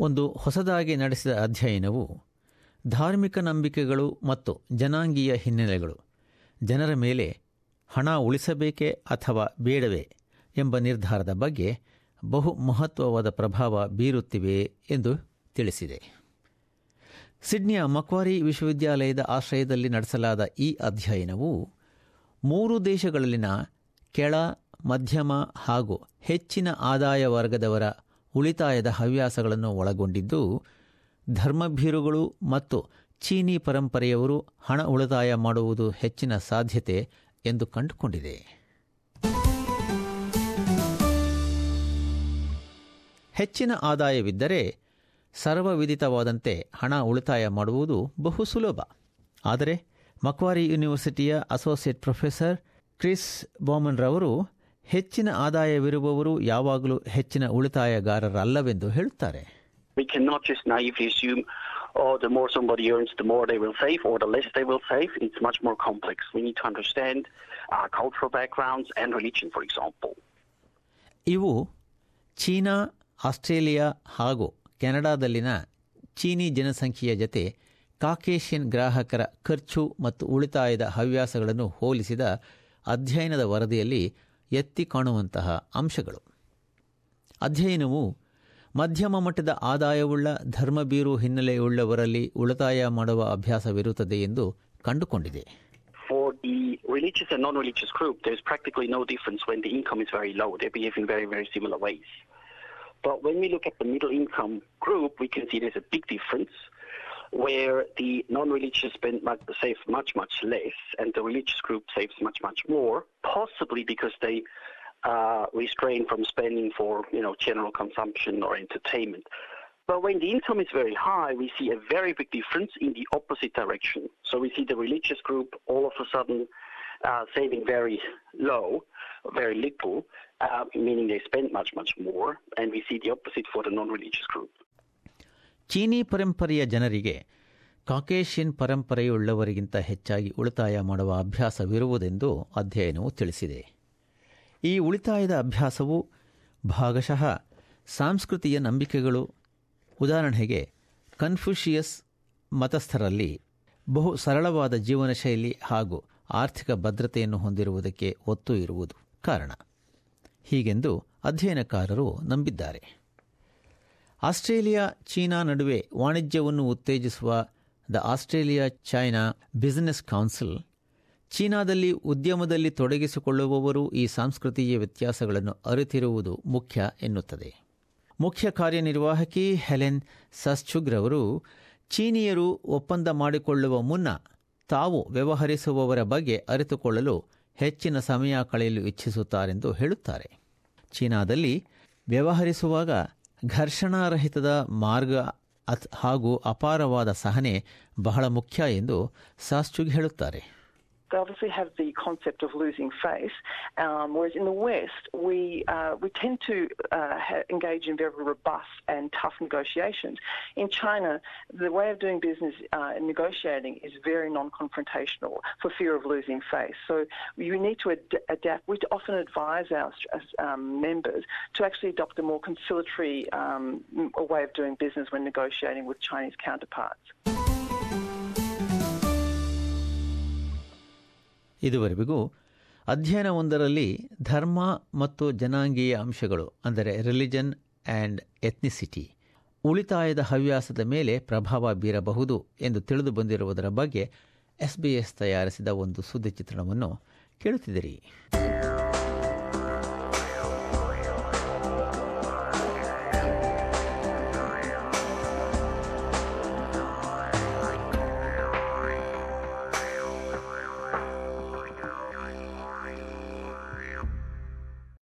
ಒಂದು ಹೊಸದಾಗಿ ನಡೆಸಿದ ಅಧ್ಯಯನವು ಧಾರ್ಮಿಕ ನಂಬಿಕೆಗಳು ಮತ್ತು ಜನಾಂಗೀಯ ಹಿನ್ನೆಲೆಗಳು, ಜನರ ಮೇಲೆ ಹಣ ಉಳಿಸಬೇಕೇ ಅಥವಾ ಬೇಡವೇ ಎಂಬ ನಿರ್ಧಾರದ ಬಗ್ಗೆ ಬಹು ಮಹತ್ವವಾದ ಪ್ರಭಾವ ಬೀರುತ್ತಿವೆ ಎಂದು ತಿಳಿಸಿದೆ. ಸಿಡ್ನಿಯ ಮಕ್ವಾರಿ ವಿಶ್ವವಿದ್ಯಾಲಯದ ಆಶ್ರಯದಲ್ಲಿ ನಡೆಸಲಾದ ಈ ಅಧ್ಯಯನವು ಮೂರು ದೇಶಗಳಲ್ಲಿನ ಕೆಳ, ಮಧ್ಯಮ ಹಾಗೂ ಹೆಚ್ಚಿನ ಆದಾಯ ವರ್ಗದವರ ಉಳಿತಾಯದ ಹವ್ಯಾಸಗಳನ್ನು ಒಳಗೊಂಡಿದ್ದು, ಧರ್ಮಭೀರುಗಳು ಮತ್ತು ಚೀನಿ ಪರಂಪರೆಯವರು ಹಣ ಉಳಿತಾಯ ಮಾಡುವುದು ಹೆಚ್ಚಿನ ಸಾಧ್ಯತೆ ಎಂದು ಕಂಡುಕೊಂಡಿದೆ. ಹೆಚ್ಚಿನ ಆದಾಯವಿದ್ದರೆ ಸರ್ವವಿದಿತವಾದಂತೆ ಹಣ ಉಳಿತಾಯ ಮಾಡುವುದು ಬಹು ಸುಲಭ. ಆದರೆ ಮಕ್ವಾರಿ ಯೂನಿವರ್ಸಿಟಿಯ ಅಸೋಸಿಯೇಟ್ ಪ್ರೊಫೆಸರ್ ಕ್ರಿಸ್ ಬಾಮನ್ ರವರು ಹೆಚ್ಚಿನ ಆದಾಯವಿರುವವರು ಯಾವಾಗಲೂ ಹೆಚ್ಚಿನ ಉಳಿತಾಯಗಾರರಲ್ಲವೆಂದು ಹೇಳುತ್ತಾರೆ We cannot just naively assume, oh, the more somebody earns, the more they will save, or the less they will save. It's much more complex. We need to understand our cultural backgrounds and religion, for example. ಇವು China Australia ಹಾಗೂ ಕೆನಡಾದಲ್ಲಿನ ಚೀನಿ ಜನಸಂಖ್ಯೆಯ ಜತೆ ಕಾಕೇಶಿಯನ್ ಗ್ರಾಹಕರ ಖರ್ಚು ಮತ್ತು ಉಳಿತಾಯದ ಹವ್ಯಾಸಗಳನ್ನು ಹೋಲಿಸಿದ ಅಧ್ಯಯನದ ವರದಿಯಲ್ಲಿ ಎತ್ತಿ ಕಾಣುವಂತಹ ಅಂಶಗಳು ಅಧ್ಯಯನವು ಮಧ್ಯಮ ಮಟ್ಟದ ಆದಾಯವುಳ್ಳ ಧರ್ಮಬೀರು ಹಿನ್ನೆಲೆಯುಳ್ಳವರಲ್ಲಿ ಉಳಿತಾಯ ಮಾಡುವ ಅಭ್ಯಾಸವಿರುತ್ತದೆ ಎಂದು ಕಂಡುಕೊಂಡಿದೆ For the religious and non-religious group, there's practically no difference when the income is very low. They behave in very, very similar ways. But when we look at the middle income group, we can see there's a big difference where the non-religious spend much, save much, much less, and the religious group saves much, much more, possibly because they uh, restrain from spending for, you know, general consumption or entertainment. But when the income is very high, we see a very big difference in the opposite direction. So we see the religious group all of a sudden uh, saving very low, very little, uh, meaning they spend much, much more. And we see the opposite for the non-religious group. ಚೀನಿ ಪರಂಪರೆಯ ಜನರಿಗೆ ಕಾಕೇಶಿಯನ್ ಪರಂಪರೆಯುಳ್ಳವರಿಗಿಂತ ಹೆಚ್ಚಾಗಿ ಉಳಿತಾಯ ಮಾಡುವ ಅಭ್ಯಾಸವಿರುವುದೆಂದು ಅಧ್ಯಯನವು ತಿಳಿಸಿದೆ. ಈ ಉಳಿತಾಯದ ಅಭ್ಯಾಸವು ಭಾಗಶಃ ಸಾಂಸ್ಕೃತಿಯ ನಂಬಿಕೆಗಳು, ಉದಾಹರಣೆಗೆ ಕನ್ಫ್ಯೂಷಿಯಸ್ ಮತಸ್ಥರಲ್ಲಿ ಬಹು ಸರಳವಾದ ಜೀವನ ಶೈಲಿ ಹಾಗೂ ಆರ್ಥಿಕ ಭದ್ರತೆಯನ್ನು ಹೊಂದಿರುವುದಕ್ಕೆ ಒತ್ತು ಇರುವುದು ಕಾರಣ. ಹೀಗೆಂದು ಅಧ್ಯಯನಕಾರರು ನಂಬಿದ್ದಾರೆ. ಆಸ್ಟ್ರೇಲಿಯಾ, ಚೀನಾ ನಡುವೆ ವಾಣಿಜ್ಯವನ್ನು ಉತ್ತೇಜಿಸುವ the Australia, China business council, ಚೀನಾದಲ್ಲಿ ಉದ್ಯಮದಲ್ಲಿ ತೊಡಗಿಸಿಕೊಳ್ಳುವವರು ಈ ಸಾಂಸ್ಕೃತಿಯ ವ್ಯತ್ಯಾಸಗಳನ್ನು ಅರಿತಿರುವುದು ಮುಖ್ಯ ಎನ್ನುತ್ತದೆ. ಮುಖ್ಯ ಕಾರ್ಯನಿರ್ವಾಹಕಿ ಹೆಲೆನ್ ಸಸ್ಚುಗ್ರವರು ಚೀನಿಯರು ಒಪ್ಪಂದ ಮಾಡಿಕೊಳ್ಳುವ ಮುನ್ನ ತಾವು ವ್ಯವಹರಿಸುವವರ ಬಗ್ಗೆ ಅರಿತುಕೊಳ್ಳಲು ಹೆಚ್ಚಿನ ಸಮಯ ಕಳೆಯಲು ಇಚ್ಛಿಸುತ್ತಾರೆಂದು ಹೇಳುತ್ತಾರೆ. ಚೀನಾದಲ್ಲಿ ವ್ಯವಹರಿಸುವಾಗ ಘರ್ಷಣಾರಹಿತದ ಮಾರ್ಗ ಹಾಗೂ ಅಪಾರವಾದ ಸಹನೆ ಬಹಳ ಮುಖ್ಯ ಎಂದು ಸಾಸ್ಚುಗ್ ಹೇಳುತ್ತಾರೆ. They obviously have the concept of losing face, um, whereas in the West we uh, we tend to uh, ha- engage in very robust and tough negotiations. In China, the way of doing business uh, and negotiating is very non-confrontational for fear of losing face. So you need to ad- adapt. We often advise our um, members to actually adopt a more conciliatory um, way of doing business when negotiating with Chinese counterparts. ಇದುವರೆಗೂ ಅಧ್ಯಯನವೊಂದರಲ್ಲಿ ಧರ್ಮ ಮತ್ತು ಜನಾಂಗೀಯ ಅಂಶಗಳು, ಅಂದರೆ religion and ಎಥ್ನಿಸಿಟಿ, ಉಳಿತಾಯದ ಹವ್ಯಾಸದ ಮೇಲೆ ಪ್ರಭಾವ ಬೀರಬಹುದು ಎಂದು ತಿಳಿದು ಬಂದಿರುವುದರ ಬಗ್ಗೆ ಎಸ್ಬಿಎಸ್ ತಯಾರಿಸಿದ ಒಂದು ಸುದ್ದಿ ಚಿತ್ರಣವನ್ನು ಕೇಳುತ್ತಿದ್ದೀರಿ.